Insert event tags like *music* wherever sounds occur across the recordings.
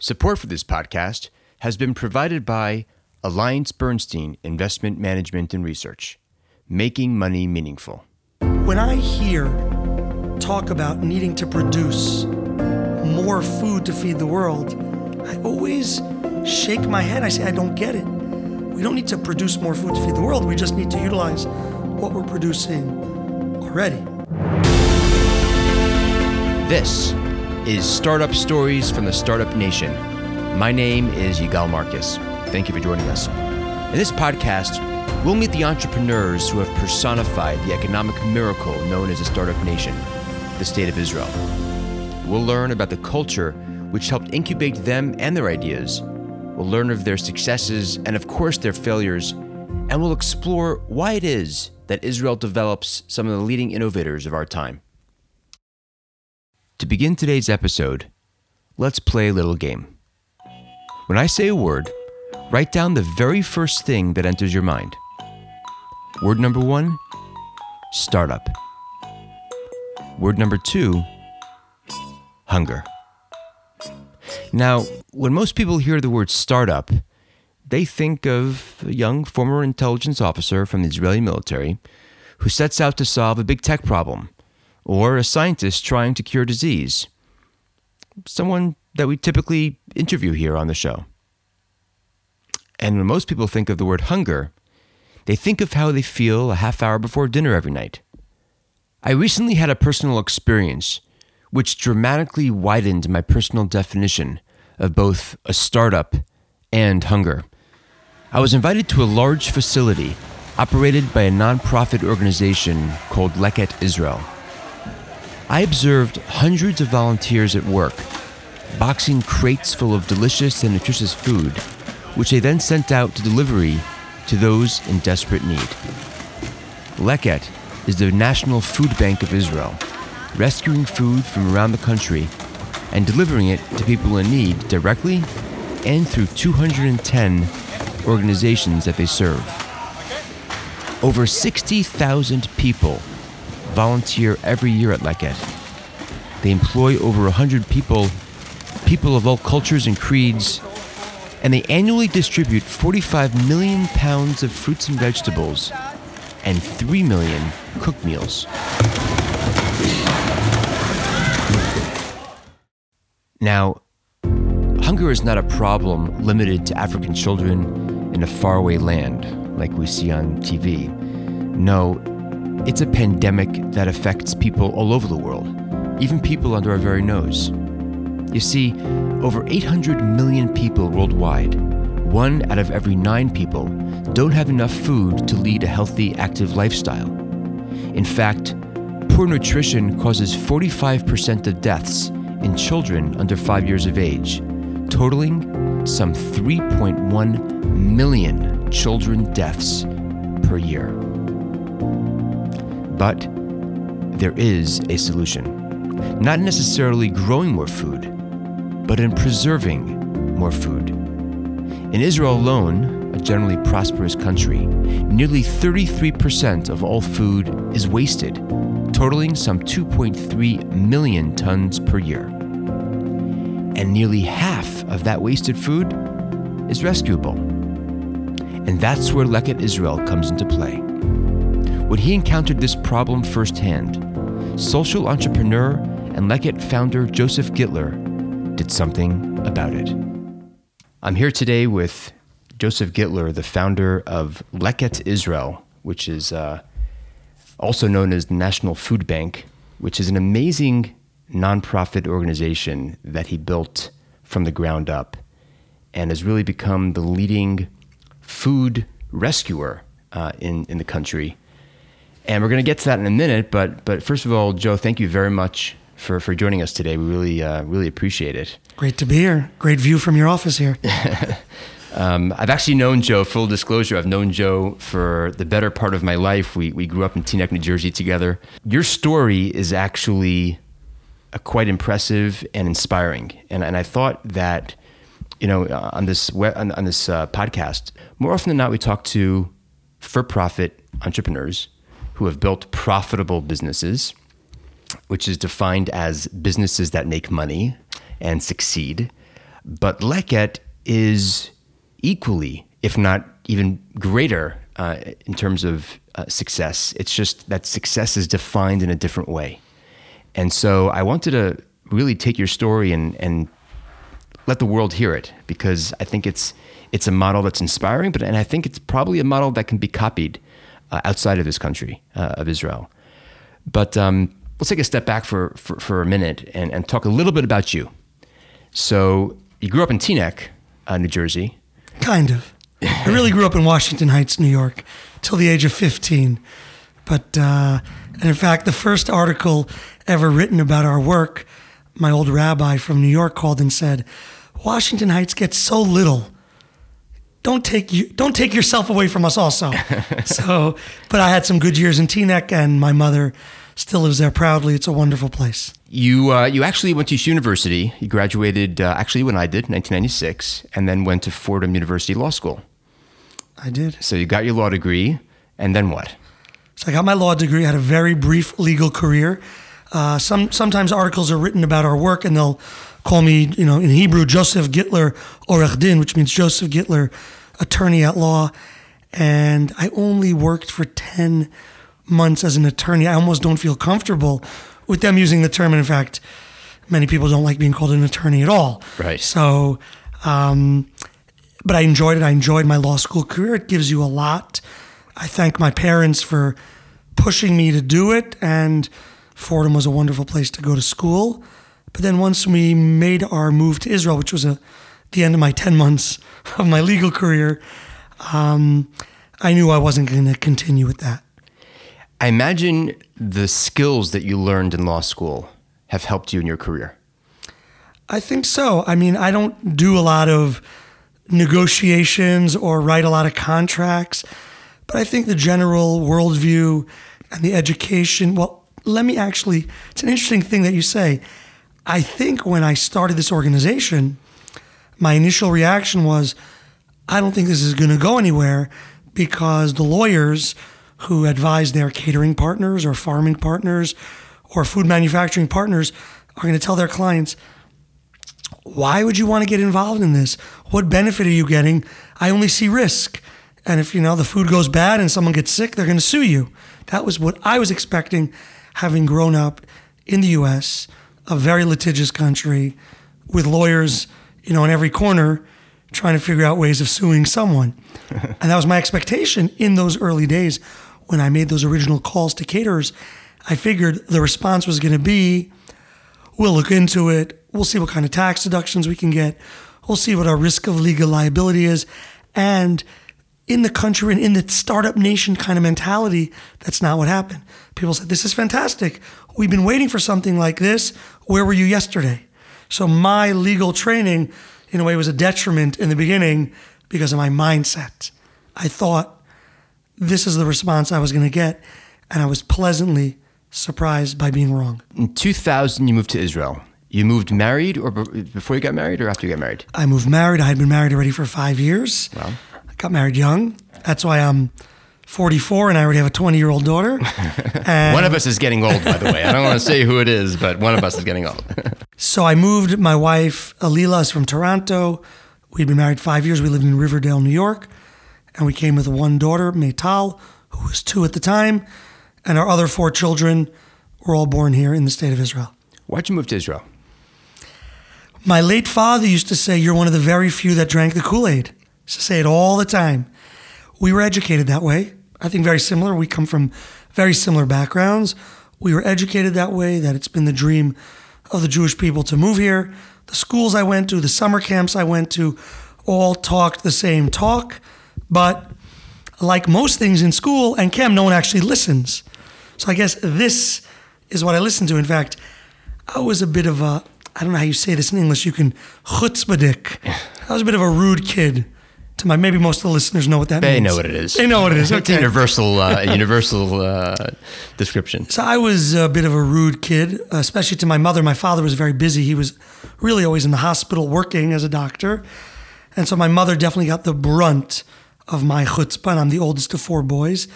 Support for this podcast has been provided by Alliance Bernstein Investment Management and Research, making money meaningful. When I hear talk about needing to produce more food to feed the world, I always shake my head. I say, I don't get it. We don't need to produce more food to feed the world. We just need to utilize what we're producing already. This is Startup Stories from the Startup Nation. My name is Yigal Marcus. Thank you for joining us. In this podcast, we'll meet the entrepreneurs who have personified the economic miracle known as the Startup Nation, the State of Israel. We'll learn about the culture which helped incubate them and their ideas. We'll learn of their successes and, of course, their failures. And we'll explore why it is that Israel develops some of the leading innovators of our time. To begin today's episode, let's play a little game. When I say a word, write down the very first thing that enters your mind. Word number one startup. Word number two hunger. Now, when most people hear the word startup, they think of a young former intelligence officer from the Israeli military who sets out to solve a big tech problem or a scientist trying to cure disease. Someone that we typically interview here on the show. And when most people think of the word hunger, they think of how they feel a half hour before dinner every night. I recently had a personal experience which dramatically widened my personal definition of both a startup and hunger. I was invited to a large facility operated by a nonprofit organization called Leket Israel. I observed hundreds of volunteers at work, boxing crates full of delicious and nutritious food, which they then sent out to delivery to those in desperate need. Leket is the National Food Bank of Israel, rescuing food from around the country and delivering it to people in need directly and through 210 organizations that they serve. Over 60,000 people volunteer every year at Leket. They employ over 100 people, people of all cultures and creeds, and they annually distribute 45 million pounds of fruits and vegetables and 3 million cooked meals. Now, hunger is not a problem limited to African children in a faraway land like we see on TV. No, it's a pandemic that affects people all over the world, even people under our very nose. You see, over 800 million people worldwide, one out of every nine people, don't have enough food to lead a healthy, active lifestyle. In fact, poor nutrition causes 45% of deaths in children under five years of age, totaling some 3.1 million children deaths per year. But there is a solution. Not necessarily growing more food, but in preserving more food. In Israel alone, a generally prosperous country, nearly 33% of all food is wasted, totaling some 2.3 million tons per year. And nearly half of that wasted food is rescuable. And that's where Leket Israel comes into play. When he encountered this problem firsthand, social entrepreneur and Leket founder Joseph Gitler did something about it. I'm here today with Joseph Gitler, the founder of Leket Israel, which is uh, also known as the National Food Bank, which is an amazing nonprofit organization that he built from the ground up and has really become the leading food rescuer uh, in, in the country. And we're going to get to that in a minute, but, but first of all, Joe, thank you very much for, for joining us today. We really, uh, really appreciate it. Great to be here. Great view from your office here. *laughs* Um, I've actually known Joe, full disclosure, I've known Joe for the better part of my life. We, we grew up in Teaneck, New Jersey together. Your story is actually uh, quite impressive and inspiring. And, and I thought that, you know, uh, on this, we- on, on this uh, podcast, more often than not, we talk to for profit entrepreneurs who have built profitable businesses, which is defined as businesses that make money and succeed. but Leket is equally, if not even greater, uh, in terms of uh, success. It's just that success is defined in a different way. And so I wanted to really take your story and, and let the world hear it because I think it's it's a model that's inspiring, but and I think it's probably a model that can be copied uh, outside of this country uh, of Israel. But um, let's take a step back for, for, for, a minute and, and talk a little bit about you. So you grew up in Teaneck, uh, New Jersey. Kind of. I really grew up in Washington Heights, New York, till the age of 15. But, uh, and in fact, the first article ever written about our work, my old rabbi from New York called and said, Washington Heights gets so little. Don't take you don't take yourself away from us also. *laughs* so, but I had some good years in Teaneck, and my mother still lives there proudly. It's a wonderful place. You uh, you actually went to University. You graduated uh, actually when I did, 1996, and then went to Fordham University Law School. I did. So you got your law degree, and then what? So I got my law degree. I had a very brief legal career. Uh, some sometimes articles are written about our work, and they'll call me, you know, in Hebrew, Joseph Gitler Orech Din, which means Joseph Gitler, attorney at law. And I only worked for 10 months as an attorney. I almost don't feel comfortable with them using the term. And in fact, many people don't like being called an attorney at all. Right. So, um, but I enjoyed it. I enjoyed my law school career. It gives you a lot. I thank my parents for pushing me to do it. And Fordham was a wonderful place to go to school. But then once we made our move to Israel, which was a, the end of my 10 months of my legal career, um, I knew I wasn't going to continue with that. I imagine the skills that you learned in law school have helped you in your career. I think so. I mean, I don't do a lot of negotiations or write a lot of contracts, but I think the general worldview and the education, well, let me actually, it's an interesting thing that you say. I think when I started this organization, my initial reaction was, I don't think this is going to go anywhere because the lawyers who advise their catering partners or farming partners or food manufacturing partners are going to tell their clients, why would you want to get involved in this? What benefit are you getting? I only see risk. And if you know the food goes bad and someone gets sick, they're going to sue you. That was what I was expecting having grown up in the US a very litigious country with lawyers, you know, in every corner trying to figure out ways of suing someone. *laughs* and that was my expectation in those early days when I made those original calls to caterers. I figured the response was going to be we'll look into it, we'll see what kind of tax deductions we can get, we'll see what our risk of legal liability is. And in the country and in the startup nation kind of mentality, that's not what happened. People said, This is fantastic. We've been waiting for something like this. Where were you yesterday? So my legal training, in a way, was a detriment in the beginning because of my mindset. I thought this is the response I was going to get, and I was pleasantly surprised by being wrong. In 2000, you moved to Israel. You moved married, or before you got married, or after you got married? I moved married. I had been married already for five years. Wow I got married young. That's why I'm 44 and I already have a 20 year old daughter. *laughs* one of us is getting old, by the way. I don't want to say who it is, but one of us is getting old. *laughs* so I moved. My wife, Alila, is from Toronto. We'd been married five years. We lived in Riverdale, New York. And we came with one daughter, Maytal, who was two at the time. And our other four children were all born here in the state of Israel. Why'd you move to Israel? My late father used to say, You're one of the very few that drank the Kool Aid used to say it all the time. We were educated that way. I think very similar. We come from very similar backgrounds. We were educated that way, that it's been the dream of the Jewish people to move here. The schools I went to, the summer camps I went to, all talked the same talk. But like most things in school and camp, no one actually listens. So I guess this is what I listened to. In fact, I was a bit of a, I don't know how you say this in English, you can chutzpahdik. I was a bit of a rude kid to my maybe most of the listeners know what that they means. They know what it is. They know what it is. Okay. It's a universal, uh, *laughs* universal uh, description. So I was a bit of a rude kid, especially to my mother. My father was very busy. He was really always in the hospital working as a doctor, and so my mother definitely got the brunt of my chutzpah. And I'm the oldest of four boys.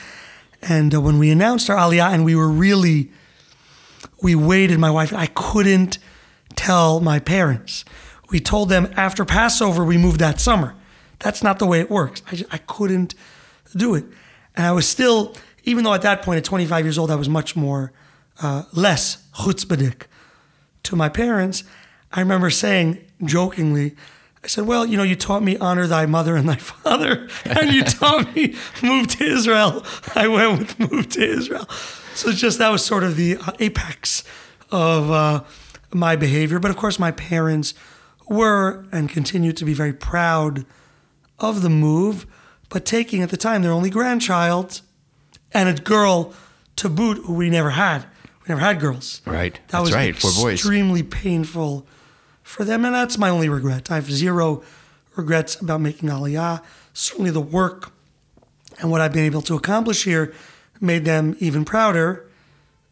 And uh, when we announced our aliyah, and we were really, we waited. My wife, I couldn't tell my parents we told them after Passover we moved that summer. That's not the way it works. I, just, I couldn't do it. And I was still, even though at that point at 25 years old, I was much more, uh, less chutzpahdik to my parents. I remember saying jokingly, I said, Well, you know, you taught me honor thy mother and thy *laughs* father, and you taught me *laughs* move to Israel. I went with *laughs* move to Israel. So it's just that was sort of the uh, apex of uh, my behavior. But of course, my parents were and continue to be very proud of the move, but taking at the time their only grandchild and a girl to boot who we never had. We never had girls. Right. That That's was right. Four boys. extremely painful for them, and that's my only regret. I have zero regrets about making Aliyah. Certainly, the work and what I've been able to accomplish here made them even prouder.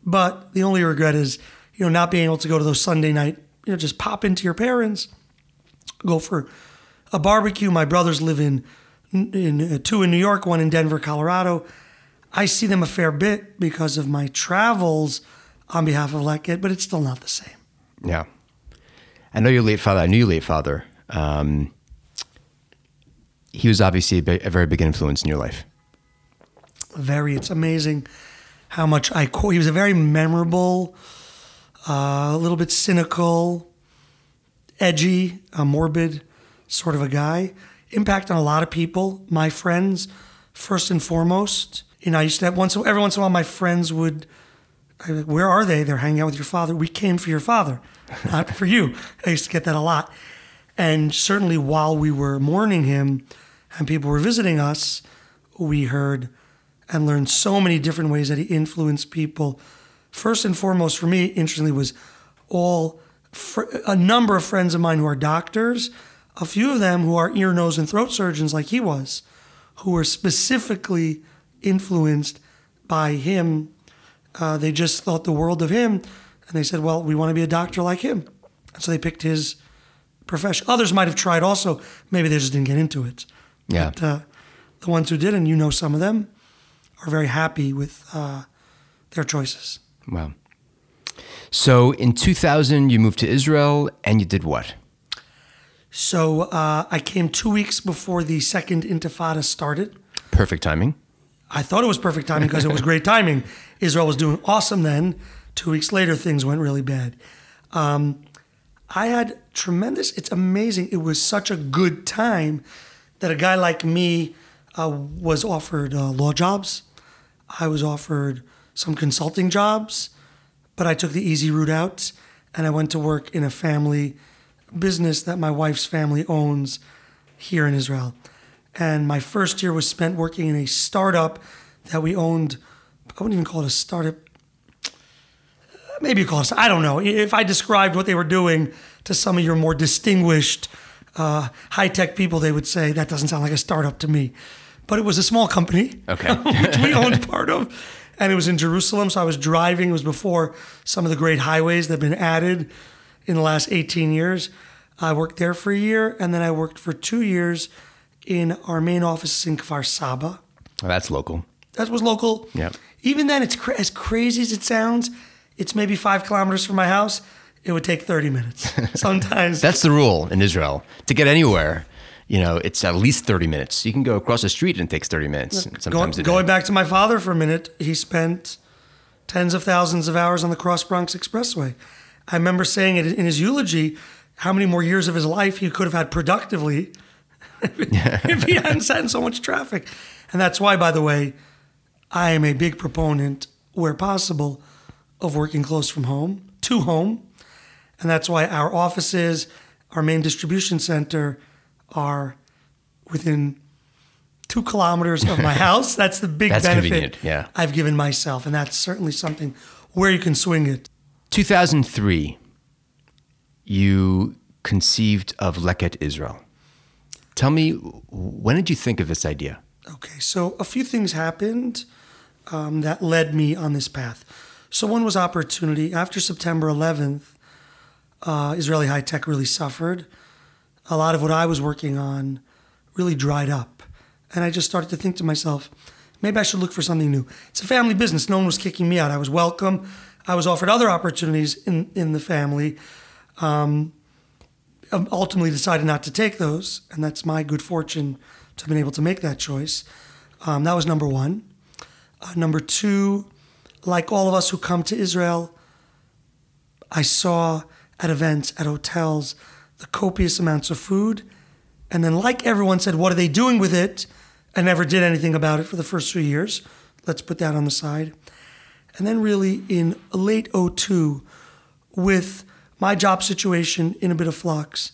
But the only regret is, you know, not being able to go to those Sunday night, you know, just pop into your parents, go for a barbecue. My brothers live in, in uh, two in New York, one in Denver, Colorado. I see them a fair bit because of my travels on behalf of Leket, but it's still not the same. Yeah. I know your late father. I knew your late father. Um, he was obviously a, very big influence in your life. Very, it's amazing how much I quote. He was a very memorable, uh, a little bit cynical, edgy, a morbid sort of a guy. Impact on a lot of people. My friends, first and foremost. You know, I used to have once every once in a while my friends would where are they? They're hanging out with your father. We came for your father, not for you. *laughs* I used to get that a lot. And certainly while we were mourning him and people were visiting us, we heard and learned so many different ways that he influenced people. First and foremost for me, interestingly, was all a number of friends of mine who are doctors, a few of them who are ear, nose, and throat surgeons like he was, who were specifically influenced by him uh, they just thought the world of him, and they said, "Well, we want to be a doctor like him," and so they picked his profession. Others might have tried also. Maybe they just didn't get into it. Yeah. But, uh, the ones who did, and you know some of them, are very happy with uh, their choices. Wow. So in 2000, you moved to Israel and you did what? So uh, I came two weeks before the second Intifada started. Perfect timing. I thought it was perfect timing because it was great timing. *laughs* Israel was doing awesome then. Two weeks later, things went really bad. Um, I had tremendous, it's amazing. It was such a good time that a guy like me uh, was offered uh, law jobs. I was offered some consulting jobs, but I took the easy route out and I went to work in a family business that my wife's family owns here in Israel. And my first year was spent working in a startup that we owned. I wouldn't even call it a startup. Maybe you call it. I don't know. If I described what they were doing to some of your more distinguished, uh, high tech people, they would say that doesn't sound like a startup to me. But it was a small company, Okay. *laughs* which we owned part of, and it was in Jerusalem. So I was driving. It was before some of the great highways that have been added in the last 18 years. I worked there for a year, and then I worked for two years in our main office in Kfar Saba. That's local. That was local. Yeah. Even then, it's cra- as crazy as it sounds. It's maybe five kilometers from my house. It would take 30 minutes. *laughs* Sometimes. That's the rule in Israel. To get anywhere, you know, it's at least 30 minutes. You can go across the street and it takes 30 minutes. Going, Sometimes going back to my father for a minute, he spent tens of thousands of hours on the Cross Bronx Expressway. I remember saying it in his eulogy how many more years of his life he could have had productively *laughs* if he hadn't sat in so much traffic. And that's why, by the way, I am a big proponent, where possible, of working close from home to home. And that's why our offices, our main distribution center, are within two kilometers of my *laughs* house. That's the big That's benefit yeah. I've given myself. And that's certainly something where you can swing it. 2003, you conceived of Leket Israel. Tell me, when did you think of this idea? Okay, so a few things happened um, that led me on this path. So one was opportunity. After September 11th, uh, Israeli high tech really suffered. A lot of what I was working on really dried up. And I just started to think to myself, maybe I should look for something new. It's a family business. No one was kicking me out. I was welcome. I was offered other opportunities in, in the family. Um, um, ultimately decided not to take those, and that's my good fortune to have been able to make that choice. Um, that was number one. Uh, number two, like all of us who come to Israel, I saw at events, at hotels, the copious amounts of food. And then, like everyone said, what are they doing with it? I never did anything about it for the first three years. Let's put that on the side. And then, really, in late 02, with my job situation in a bit of flux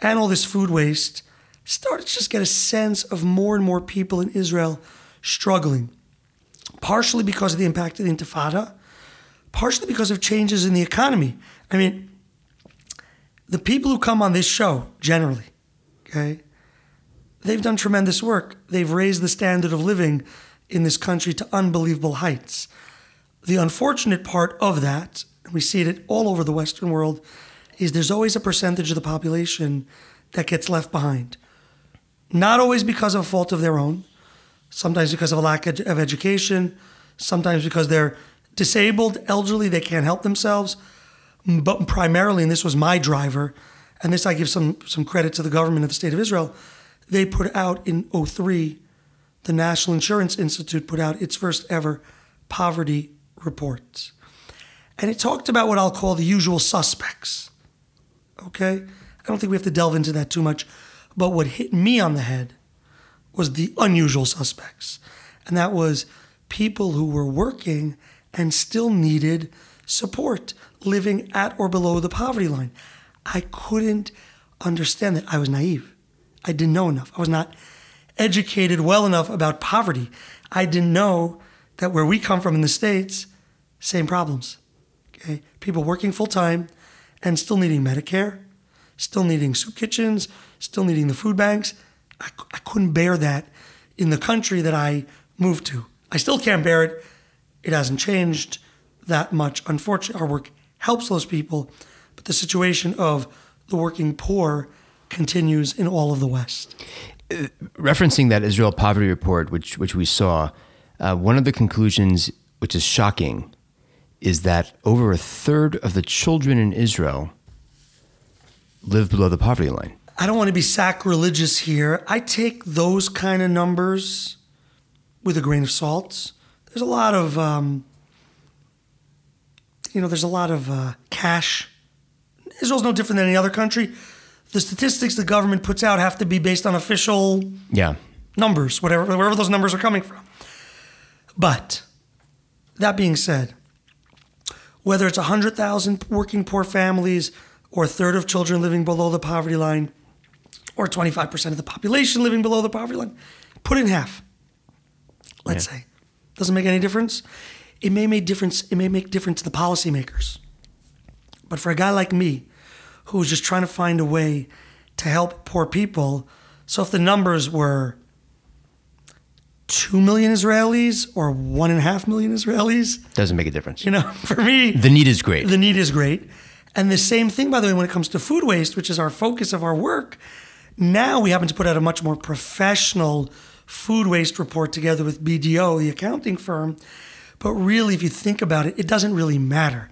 and all this food waste, started to just get a sense of more and more people in Israel struggling, partially because of the impact of the Intifada, partially because of changes in the economy. I mean, the people who come on this show, generally, okay, they've done tremendous work. They've raised the standard of living in this country to unbelievable heights. The unfortunate part of that, and we see it all over the Western world, is there's always a percentage of the population that gets left behind. Not always because of a fault of their own, sometimes because of a lack of education, sometimes because they're disabled, elderly, they can't help themselves. But primarily, and this was my driver, and this I give some, some credit to the government of the state of Israel, they put out in 03, the National Insurance Institute put out its first ever poverty report. And it talked about what I'll call the usual suspects. Okay? I don't think we have to delve into that too much. But what hit me on the head was the unusual suspects. And that was people who were working and still needed support, living at or below the poverty line. I couldn't understand that. I was naive. I didn't know enough. I was not educated well enough about poverty. I didn't know that where we come from in the States, same problems. Okay? People working full time and still needing Medicare, still needing soup kitchens, still needing the food banks. I, I couldn't bear that in the country that I moved to. I still can't bear it. It hasn't changed that much. Unfortunately, our work helps those people, but the situation of the working poor continues in all of the West. Uh, referencing that Israel poverty report, which which we saw, uh, one of the conclusions, which is shocking, is that over a third of the children in Israel live below the poverty line. I don't want to be sacrilegious here. I take those kind of numbers with a grain of salt. There's a lot of, um, you know, there's a lot of uh, cash. Israel's no different than any other country. The statistics the government puts out have to be based on official yeah. numbers, whatever, wherever those numbers are coming from. But that being said, whether it's 100,000 working poor families or a third of children living below the poverty line or 25% of the population living below the poverty line, put in half. Let's yeah. say. Doesn't make any difference. It may make difference, it may make difference to the policymakers. But for a guy like me, who's just trying to find a way to help poor people, so if the numbers were 2 million Israelis or one and a half million Israelis. Doesn't make a difference. You know, *laughs* for me, the need is great. The need is great. And the same thing, by the way, when it comes to food waste, which is our focus of our work, now we happen to put out a much more professional food waste report together with BDO, the accounting firm. But really, if you think about it, it doesn't really matter.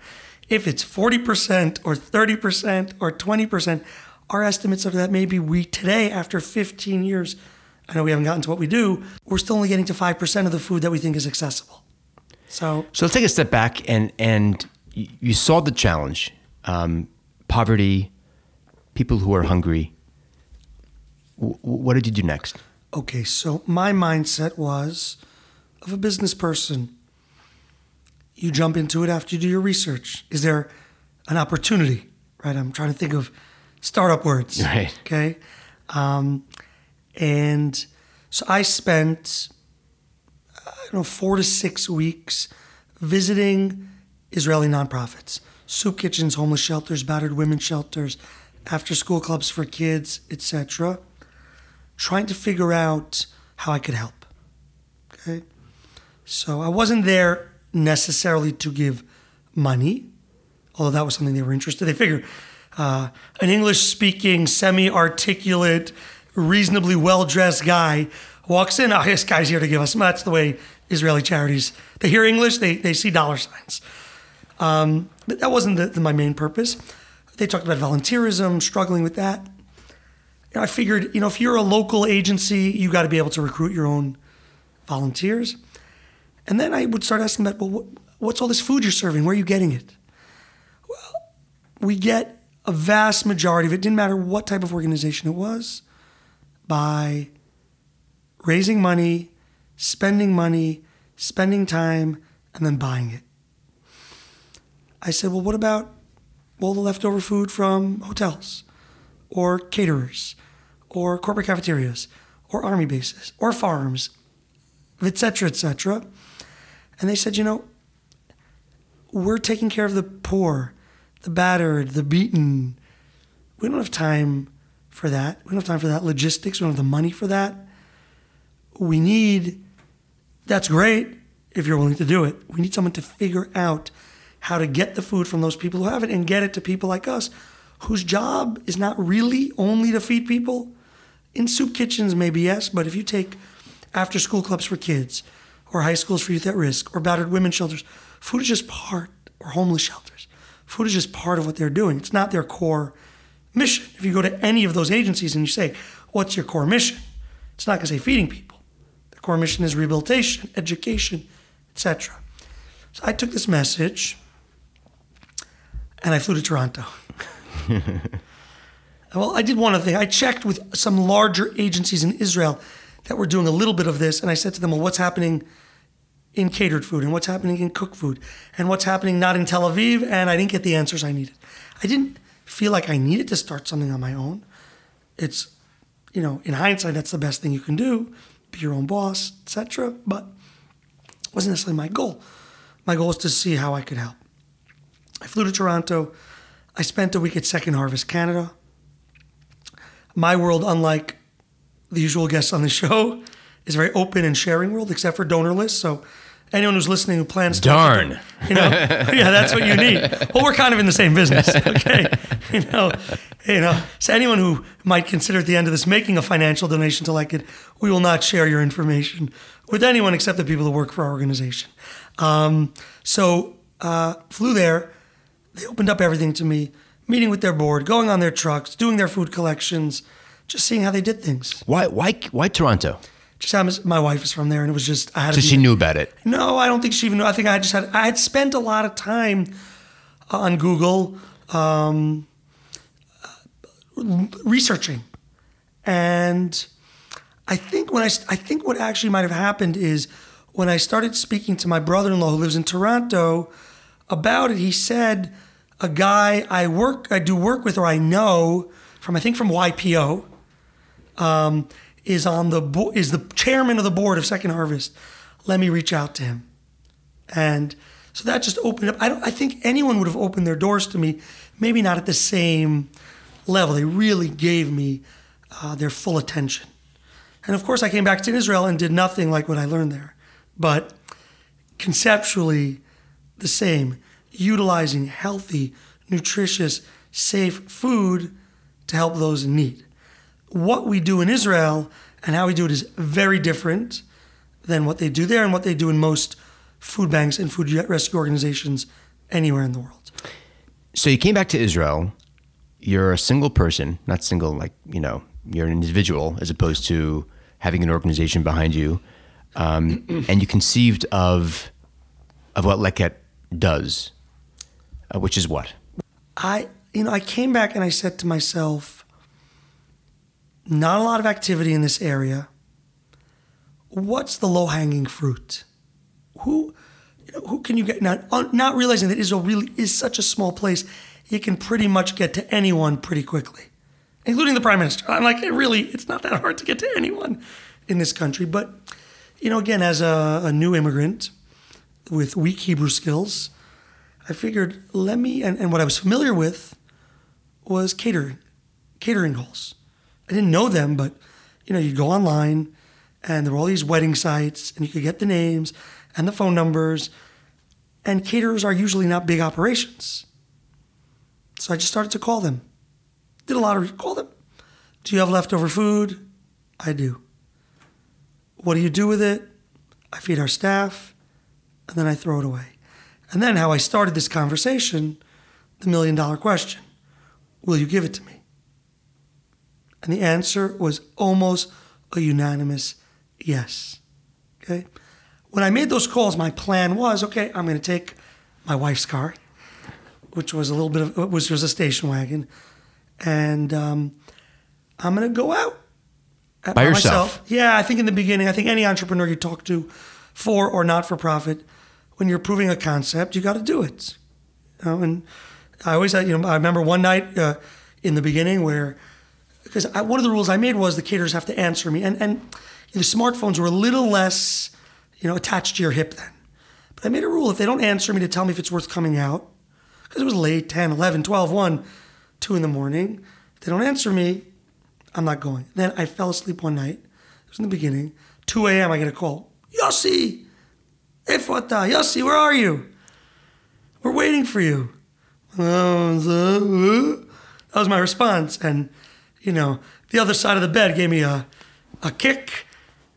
If it's 40% or 30% or 20%, our estimates of that maybe we today, after 15 years, I know we haven't gotten to what we do, we're still only getting to 5% of the food that we think is accessible. So, so let's take a step back and, and you saw the challenge um, poverty, people who are hungry. W- what did you do next? Okay, so my mindset was of a business person. You jump into it after you do your research. Is there an opportunity? Right? I'm trying to think of startup words. *laughs* Right. Okay. Um, and so I spent, I don't know, four to six weeks visiting Israeli nonprofits, soup kitchens, homeless shelters, battered women's shelters, after school clubs for kids, etc., trying to figure out how I could help. Okay? So I wasn't there necessarily to give money, although that was something they were interested. They figured uh, an English speaking, semi articulate, reasonably well dressed guy walks in. Oh, this guy's here to give us. That's the way Israeli charities. They hear English, they, they see dollar signs. Um, but that wasn't the, the, my main purpose. they talked about volunteerism, struggling with that. Know, I figured, you know, if you're a local agency, you got to be able to recruit your own volunteers. And then I would start asking about, well, what's all this food you're serving? Where are you getting it? Well, we get a vast majority of it, didn't matter what type of organization it was, by raising money, spending money, spending time, and then buying it. I said, well, what about all the leftover food from hotels or caterers or corporate cafeterias or army bases or farms, etc., etc.? And they said, you know, we're taking care of the poor, the battered, the beaten. We don't have time for that. We don't have time for that logistics. We don't have the money for that. We need, that's great if you're willing to do it. We need someone to figure out how to get the food from those people who have it and get it to people like us whose job is not really only to feed people. In soup kitchens, maybe yes, but if you take after school clubs for kids, or high schools for youth at risk, or battered women's shelters, food is just part, or homeless shelters. Food is just part of what they're doing. It's not their core mission. If you go to any of those agencies and you say, What's your core mission? It's not going to say feeding people. The core mission is rehabilitation, education, etc. So I took this message and I flew to Toronto. *laughs* well, I did one other thing. I checked with some larger agencies in Israel that were doing a little bit of this, and I said to them, Well, what's happening in catered food, and what's happening in cooked food, and what's happening not in Tel Aviv? And I didn't get the answers I needed. I didn't feel like I needed to start something on my own. It's, you know, in hindsight, that's the best thing you can do be your own boss, etc. But wasn't necessarily my goal. My goal was to see how I could help. I flew to Toronto. I spent a week at Second Harvest Canada. My world, unlike the usual guests on the *laughs* show, is a very open and sharing world, except for donor lists. So anyone who's listening who plans to darn you know *laughs* yeah that's what you need well we're kind of in the same business *laughs* okay *laughs* you know you know so anyone who might consider at the end of this making a financial donation to Leket we will not share your information with anyone except the people who work for our organization um, so uh, flew there they opened up everything to me, meeting with their board, going on their trucks, doing their food collections, just seeing how they did things. Why? Why? Why Toronto? Just happens. My wife is from there, and it was just I had. So to she be- knew about it. No, I don't think she even knew. I think I just had. I had spent a lot of time on Google um, researching, and I think when I I think what actually might have happened is when I started speaking to my brother-in-law who lives in Toronto about it, he said a guy I work I do work with or I know from I think from YPO um, is on the bo- is the chairman of the board of Second Harvest. Let me reach out to him, and so that just opened up. I don't. I think anyone would have opened their doors to me, maybe not at the same level. They really gave me uh, their full attention, and of course I came back to Israel and did nothing like what I learned there, but conceptually the same, utilizing healthy, nutritious, safe food to help those in need. What we do in Israel and how we do it is very different than what they do there and what they do in most food banks and food rescue organizations anywhere in the world. So you came back to Israel. You're a single person, not single like you know, you're an individual as opposed to having an organization behind you, um, *clears throat* and you conceived of of what Leket does, uh, which is what? I, you know, I came back and I said to myself, not a lot of activity in this area. What's the low hanging fruit? Who, you know, who can you get? Not, not realizing that Israel really is such a small place, you can pretty much get to anyone pretty quickly, including the prime minister. I'm like, it really, it's not that hard to get to anyone in this country. But, you know, again, as a, a new immigrant with weak Hebrew skills, I figured, let me, and, and what I was familiar with was catering, catering halls. I didn't know them, but, you know, you'd go online and there were all these wedding sites and you could get the names and the phone numbers. And caterers are usually not big operations. So I just started to call them. Did a lot of, call them. Do you have leftover food? I do. What do you do with it? I feed our staff and then I throw it away. And then how I started this conversation, the million dollar question. Will you give it to me? And the answer was almost a unanimous yes. Okay? When I made those calls, my plan was okay, I'm going to take my wife's car, which was a little bit of, which was a station wagon, and um, I'm going to go out by, by yourself. Myself. Yeah, I think in the beginning, I think any entrepreneur you talk to, for or not for profit, when you're proving a concept, you got to do it. You know, and I always, you know, I remember one night uh, in the beginning where, because I, one of the rules I made was the caterers have to answer me, and and the smartphones were a little less, you know, attached to your hip then. But I made a rule if they don't answer me to tell me if it's worth coming out, because it was late, 10, 11, 12, 1, 2 in the morning. If they don't answer me, I'm not going. Then I fell asleep one night. It was in the beginning. 2 a.m. I get a call. Yossi, Efwata, Yossi, where are you? We're waiting for you. That was my response. And, you know, the other side of the bed gave me a, a kick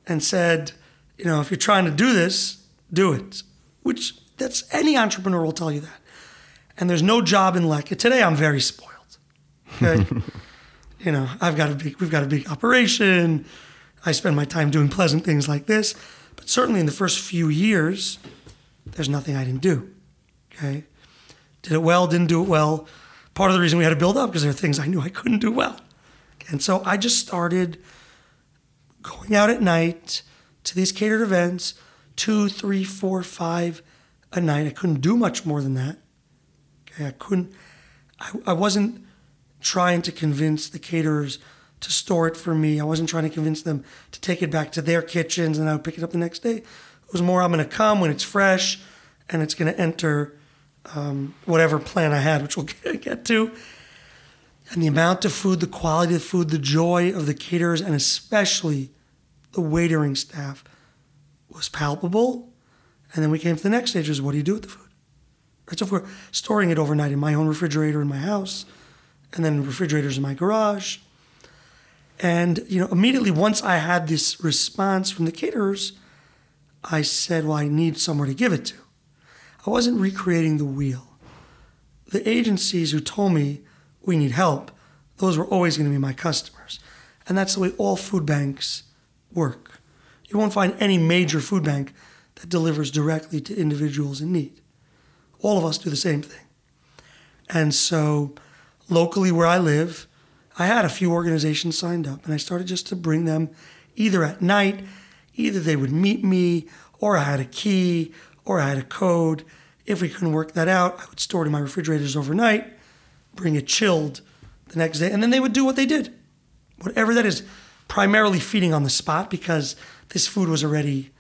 and said, you know, if you're trying to do this, do it. Which that's any entrepreneur will tell you that. And there's no job in like today I'm very spoiled. Okay. *laughs* you know, I've got a big we've got a big operation. I spend my time doing pleasant things like this. But certainly in the first few years, there's nothing I didn't do. Okay. Did it well, didn't do it well. Part of the reason we had to build up because there are things I knew I couldn't do well. And so I just started going out at night to these catered events, two, three, four, five a night. I couldn't do much more than that. Okay, I couldn't, I, I wasn't trying to convince the caterers to store it for me. I wasn't trying to convince them to take it back to their kitchens and I would pick it up the next day. It was more, I'm going to come when it's fresh and it's going to enter um, whatever plan I had, which we'll *laughs* get to. And the amount of food, the quality of the food, the joy of the caterers, and especially the waitering staff was palpable. And then we came to the next stage: is what do you do with the food? Right. So if we're storing it overnight in my own refrigerator in my house, and then refrigerators in my garage, and you know, immediately once I had this response from the caterers, I said, "Well, I need somewhere to give it to." I wasn't recreating the wheel. The agencies who told me we need help, those were always going to be my customers. And that's the way all food banks work. You won't find any major food bank that delivers directly to individuals in need. All of us do the same thing. And so, locally where I live, I had a few organizations signed up, and I started just to bring them either at night, either they would meet me, or I had a key, or I had a code. If we couldn't work that out, I would store it in my refrigerators overnight, bring it chilled the next day, and then they would do what they did. Whatever that is, primarily feeding on the spot because this food was already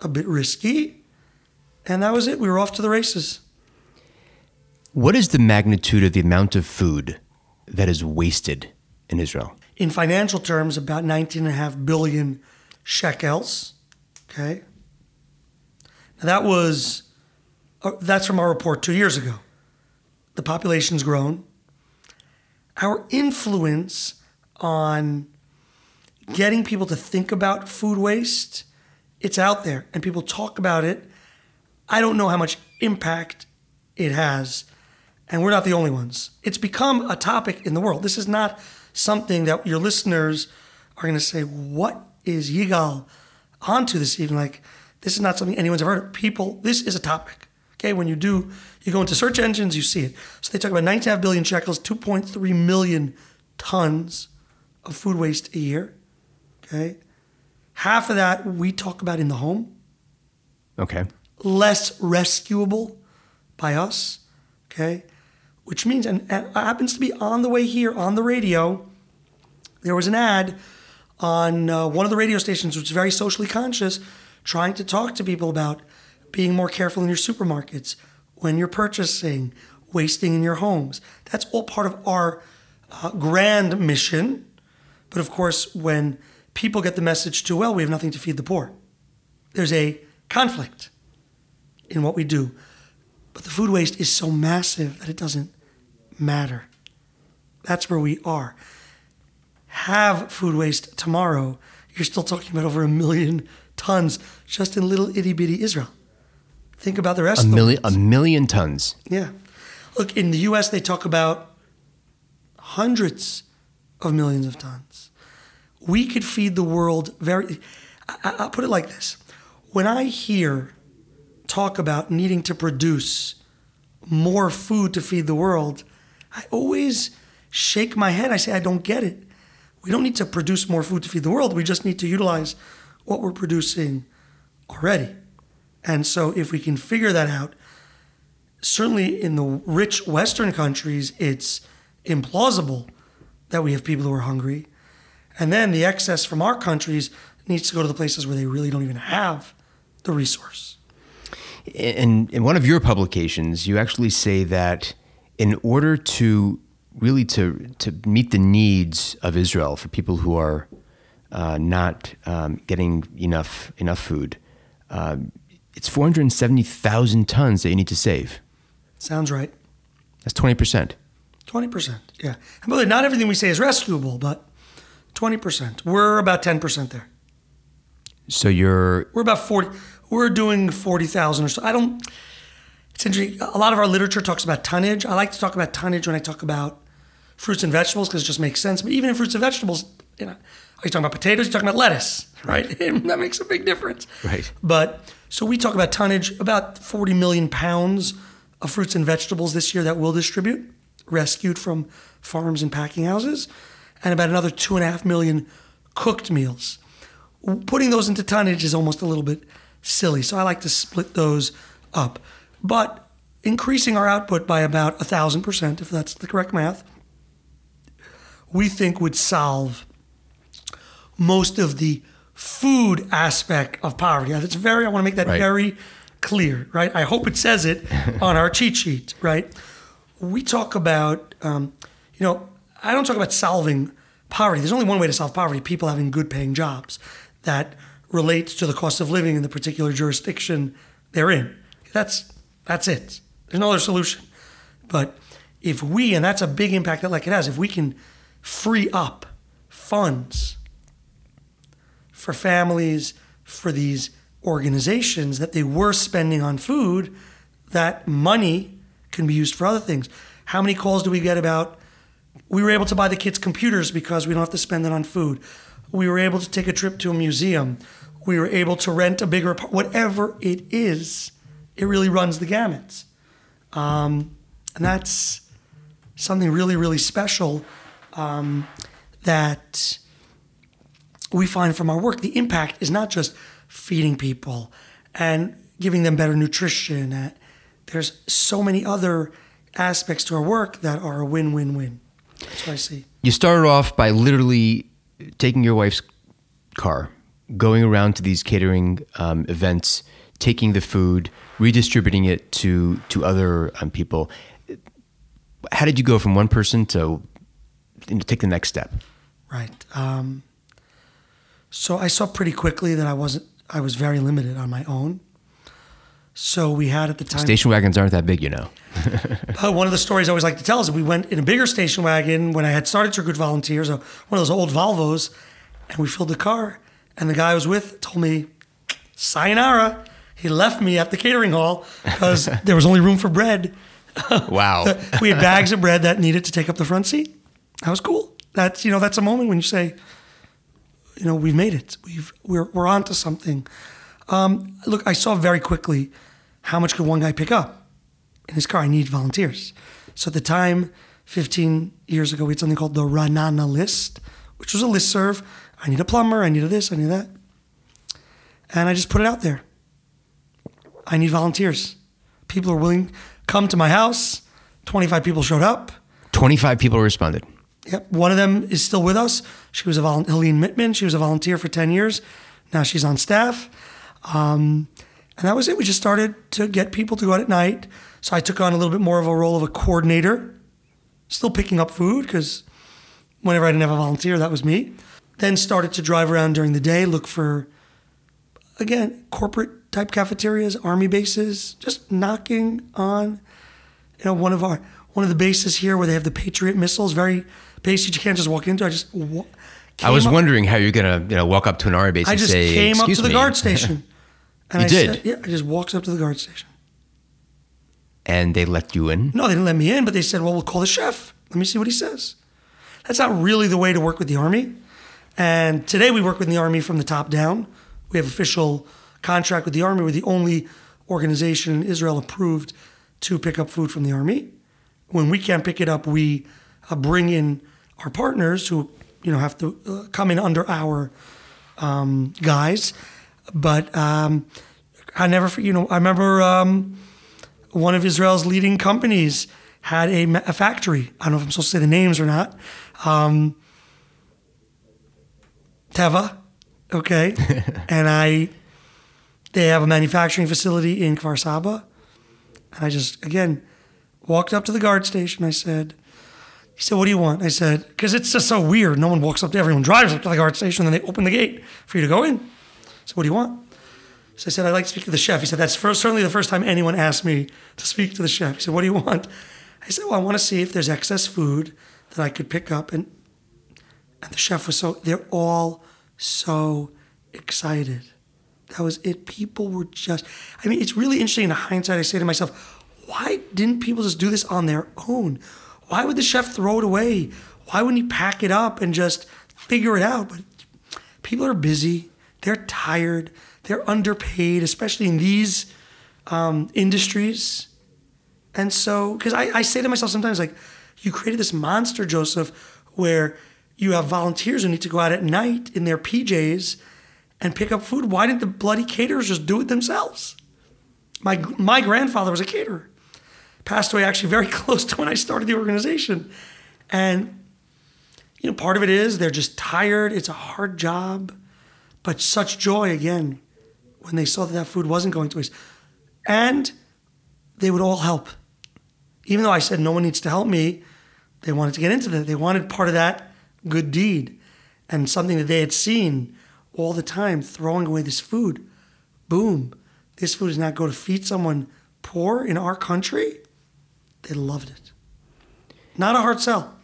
a bit risky. And that was it. We were off to the races. What is the magnitude of the amount of food that is wasted in Israel? In financial terms, about 19.5 billion shekels. Okay. Now that was uh, that's from our report two years ago. The population's grown. Our influence on getting people to think about food waste, it's out there and people talk about it. I don't know how much impact it has, and we're not the only ones. It's become a topic in the world. This is not something that your listeners are going to say, What is Yigal onto this evening? Like, this is not something anyone's ever heard of. People, this is a topic. Okay, when you do, you go into search engines, you see it. So they talk about 19.5 billion shekels, 2.3 million tons of food waste a year. Okay, half of that we talk about in the home. Okay, less rescuable by us. Okay, which means, and, and happens to be on the way here on the radio. There was an ad on uh, one of the radio stations, which is very socially conscious trying to talk to people about being more careful in your supermarkets, when you're purchasing, wasting in your homes. That's all part of our uh, grand mission. But of course, when people get the message too well, we have nothing to feed the poor. There's a conflict in what we do. But the food waste is so massive that it doesn't matter. That's where we are. Have food waste tomorrow, you're still talking about over a million tons just in little itty bitty Israel. Think about the rest. A of million, a million tons. Yeah. Look, in the U.S., they talk about hundreds of millions of tons. We could feed the world very. I, I'll put it like this: when I hear talk about needing to produce more food to feed the world, I always shake my head. I say, I don't get it. We don't need to produce more food to feed the world. We just need to utilize what we're producing already. And so, if we can figure that out, certainly in the rich Western countries, it's implausible that we have people who are hungry. And then the excess from our countries needs to go to the places where they really don't even have the resource. In, in one of your publications, you actually say that in order to really to to meet the needs of Israel for people who are uh, not um, getting enough enough food, uh, it's 470,000 tons that you need to save. Sounds right. That's 20 percent. 20%, yeah. And by the way, not everything we say is rescuable, but 20%. We're about 10% there. So you're We're about 40, we're doing 40,000 or so. I don't, it's interesting. A lot of our literature talks about tonnage. I like to talk about tonnage when I talk about fruits and vegetables because it just makes sense. But even in fruits and vegetables, you know, are you talking about potatoes? You're talking about lettuce, *laughs* right? *laughs* that makes a big difference. Right. But so we talk about tonnage, about 40 million pounds of fruits and vegetables this year that we'll distribute, rescued from farms and packing houses, and about another two and a half million cooked meals. Putting those into tonnage is almost a little bit silly, so I like to split those up. But increasing our output by about a thousand percent, if that's the correct math, we think would solve most of the food aspect of poverty. That's very, I want to make that Right. very clear, right? I hope it says it *laughs* on our cheat sheet, right? We talk about, um, you know, I don't talk about solving poverty. There's only one way to solve poverty people having good paying jobs that relates to the cost of living in the particular jurisdiction they're in. That's, that's it. There's no other solution. But if we, and that's a big impact that like it has, if we can free up funds for families, for these organizations that they were spending on food, that money can be used for other things. How many calls do we get about we were able to buy the kids computers because we don't have to spend it on food? We were able to take a trip to a museum. We were able to rent a bigger apart- whatever it is, it really runs the gamut. Um, and that's something really, really special um, that we find from our work. The impact is not just feeding people and giving them better nutrition. Uh, there's so many other aspects to our work that are a win-win-win. That's what I see. you started off by literally taking your wife's car, going around to these catering um, events, taking the food, redistributing it to to other um, people. How did you go from one person to you know, take the next step? Right. Um, so I saw pretty quickly that I wasn't. I was very limited on my own. So we had at the time. Station wagons aren't that big, you know. *laughs* But one of the stories I always like to tell is that we went in a bigger station wagon when I had started to recruit volunteers, uh, one of those old Volvos, and we filled the car. And the guy I was with told me, "Sayonara." He left me at the catering hall because *laughs* there was only room for bread. *laughs* Wow. we had bags of bread that needed to take up the front seat. That was cool. That's you know that's a moment when you say, you know, we've made it. We've we're we're onto something. Um, look, I saw very quickly how much could one guy pick up in his car. I need volunteers. So at the time, 15 years ago, we had something called the Ra'anana list, which was a list serve. I need a plumber. I need a this. I need that. And I just put it out there. I need volunteers. People are willing come to my house. 25 people showed up. 25 people responded. Yep. One of them is still with us. She was a vol- Helene Mittman. She was a volunteer for 10 years. Now she's on staff. Um, and that was it. We just started to get people to go out at night. So I took on a little bit more of a role of a coordinator, still picking up food because whenever I didn't have a volunteer, that was me. Then started to drive around during the day, look for, again, corporate type cafeterias, army bases, just knocking on, you know, one of our one of the bases here where they have the Patriot missiles, very basic. You can't just walk into. I just wa- I was up- wondering how you're gonna you know walk up to an army base I and just say, came up "Excuse to the me." guard *laughs* station. And You I did? Said, yeah, I just walked up to the guard station. and they let you in. No, they didn't let me in, but they said, "Well, we'll call the chef. Let me see what he says." That's not really the way to work with the Army. And today we work with the Army from the top down. We have official contract with the Army. We're the only organization in Israel approved to pick up food from the Army. When we can't pick it up, we uh, bring in our partners who, you know, have to uh, come in under our um, guys. But um, I never, you know, I remember um, one of Israel's leading companies had a, a, factory. I don't know if I'm supposed to say the names or not. Um, Teva, okay, *laughs* and I, they have a manufacturing facility in Kfar Saba, and I just again walked up to the guard station. I said, he said, "What do you want?" I said, "Because it's just so weird. No one walks up to everyone, drives up to the guard station, and then they open the gate for you to go in." So, what do you want? So I said, I'd like to speak to the chef. He said, That's first, certainly the first time anyone asked me to speak to the chef. He said, What do you want? I said, Well, I want to see if there's excess food that I could pick up. And, and the chef was so, they're all so excited. That was it. People were just, I mean, it's really interesting in hindsight. I say to myself, why didn't people just do this on their own? Why would the chef throw it away? Why wouldn't he pack it up and just figure it out? But people are busy, they're tired they're underpaid, especially in these um, industries. And so, because I, I say to myself sometimes, like, you created this monster, Joseph, where you have volunteers who need to go out at night in their PJs and pick up food. Why didn't the bloody caterers just do it themselves? My, my grandfather was a caterer, passed away actually very *laughs* close to when I started the organization. And, you know, part of it is they're just tired. It's a hard job, but such joy again when they saw that that food wasn't going to waste. And they would all help. Even though I said no one needs to help me, they wanted to get into that. They wanted part of that good deed and something that they had seen all the time throwing away this food. Boom. This food is not going to feed someone poor in our country. They loved it. Not a hard sell.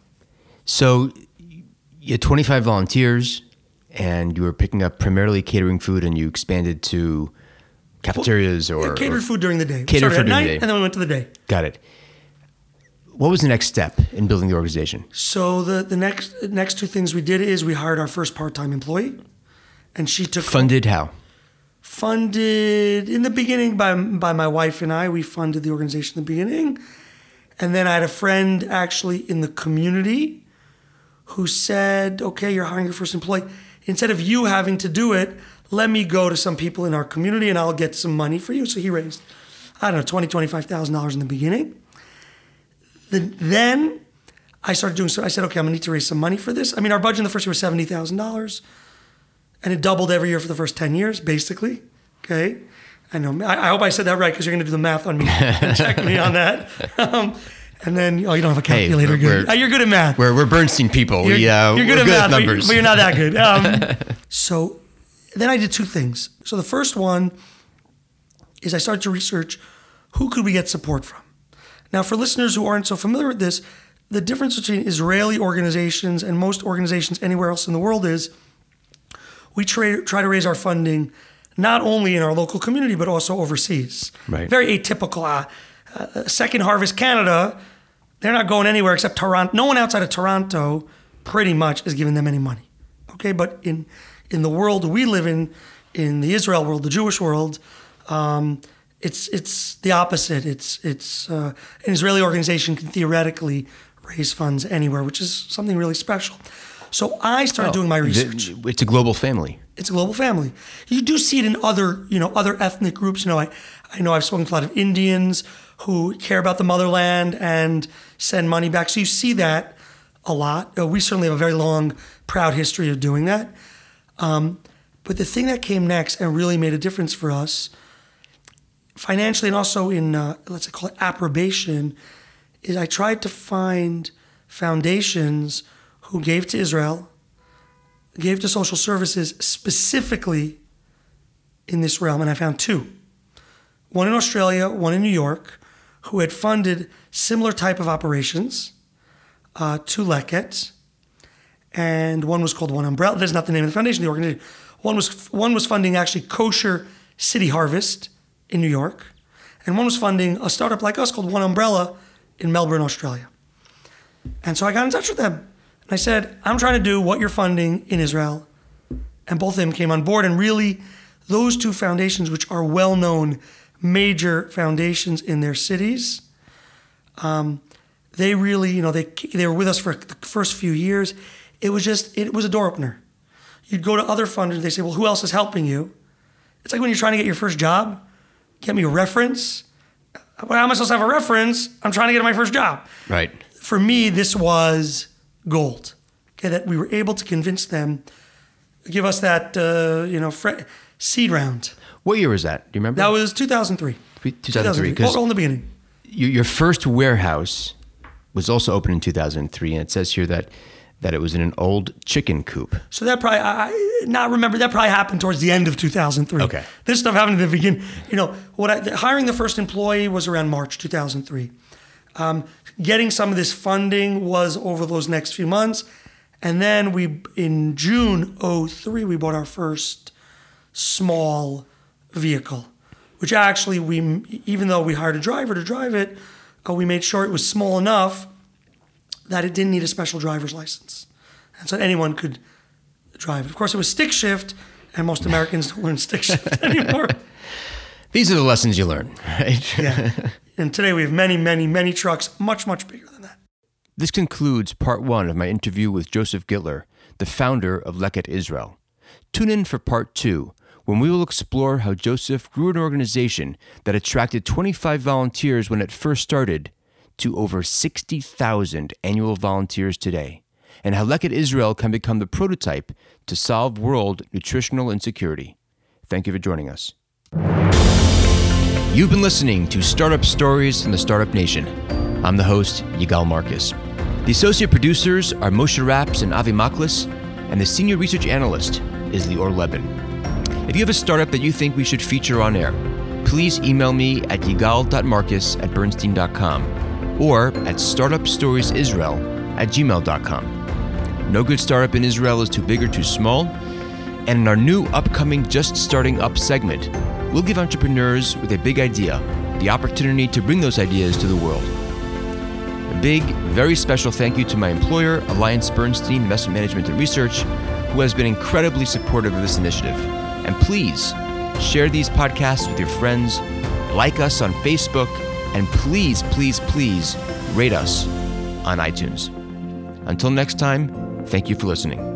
So you had 25 volunteers and you were picking up primarily catering food and you expanded to cafeterias or yeah, catered or food during the day. Catered food at night, the day. and then we went to the day. Got it. What was the next step in building the organization? So the the next next two things we did is we hired our first part time employee, and she took funded how? Funded in the beginning by by my wife and I. We funded the organization in the beginning, and then I had a friend actually in the community who said, "Okay, you're hiring your first employee." instead of you having to do it, let me go to some people in our community and I'll get some money for you. So he raised, I don't know, twenty, twenty-five thousand dollars in the beginning. The, then I started doing so. I said, okay, I'm gonna need to raise some money for this. I mean, our budget in the first year was seventy thousand dollars, and it doubled every year for the first ten years, basically. Okay, I know. I, I hope I said that right because you're gonna do the math on me and check me on that. *laughs* Um, and then, oh, you don't have a calculator. Hey, good. Uh, you're good at math. We're, we're Bernstein people. You're, we, uh, you're good we're at good math, at numbers. But, you're not that good. *laughs* Um, so then I did two things. So the first one is I started to research who could we get support from. Now, for listeners who aren't so familiar with this, the difference between Israeli organizations and most organizations anywhere else in the world is we try, try to raise our funding not only in our local community but also overseas. Right. Very atypical. Uh, uh, Second Harvest Canada they're not going anywhere except Toronto. No one outside of Toronto pretty much is giving them any money. Okay, but in in the world we live in, in the Israel world, the Jewish world, um, it's it's the opposite. It's it's uh, an Israeli organization can theoretically raise funds anywhere, which is something really special. So I started Oh, doing my research. It's a global family. It's a global family. You do see it in other, you know, other ethnic groups. You know, I, I know I've spoken to a lot of Indians who care about the motherland and send money back. So you see that a lot. Uh, we certainly have a very long, proud history of doing that. Um, but the thing that came next and really made a difference for us, financially and also in uh, let's call it approbation, is I tried to find foundations who gave to Israel, gave to social services specifically in this realm, and I found two. One in Australia, one in New York, who had funded similar type of operations uh, to Leket, and one was called One Umbrella. That's not the name of the foundation, the organization. One was one was funding actually kosher city harvest in New York, and one was funding a startup like us called One Umbrella in Melbourne, Australia. And so I got in touch with them, And I said, I'm trying to do what you're funding in Israel. And both of them came on board. And really, those two foundations, which are well known major foundations in their cities, um, they really, you know, they, they were with us for the first few years. It was just, it was a door opener. You'd go to other funders, they say, well, who else is helping you? It's like when you're trying to get your first job, get me a reference. Well, how am I supposed to have a reference? I'm trying to get my first job. Right. For me, this was gold. Okay, that we were able to convince them, give us that, uh, you know, fre- seed round. What year was that? Do you remember? That was 2003. 2003. Because all in the beginning. Your first warehouse was also opened in 2003, and it says here that that it was in an old chicken coop. So that probably, I not remember, that probably happened towards the end of 2003. Okay. This stuff happened at the beginning. You know, what I, hiring the first employee was around March 2003. Um, getting some of this funding was over those next few months. And then we, in June 03, we bought our first small vehicle, which actually we, even though we hired a driver to drive it, uh, we made sure it was small enough that it didn't need a special driver's license. And so anyone could drive it. Of course, it was stick shift, and most Americans don't learn stick shift *laughs* anymore. These are the lessons you learn, right? yeah. And today we have many, many, many trucks, much, much bigger than that. This concludes part one of my interview with Joseph Gitler, the founder of Leket Israel. Tune in for part two, when we will explore how Joseph grew an organization that attracted 25 volunteers when it first started to over 60,000 annual volunteers today, and how Leket Israel can become the prototype to solve world nutritional insecurity. Thank you for joining us. You've been listening to Startup Stories from the Startup Nation. I'm the host, Yigal Marcus. The associate producers are Moshe Raps and Avi Maklis, and the senior research analyst is Lior Leben. If you have a startup that you think we should feature on air, please email me at yigal.marcus at bernstein.com or at startupstoriesisrael at gmail.com. No good startup in Israel is too big or too small. And in our new upcoming Just Starting Up segment, we'll give entrepreneurs with a big idea the opportunity to bring those ideas to the world. A big, very special thank you to my employer, Alliance Bernstein Investment Management and Research, who has been incredibly supportive of this initiative. And please share these podcasts with your friends, like us on Facebook, and please, please, please rate us on iTunes. Until next time, thank you for listening.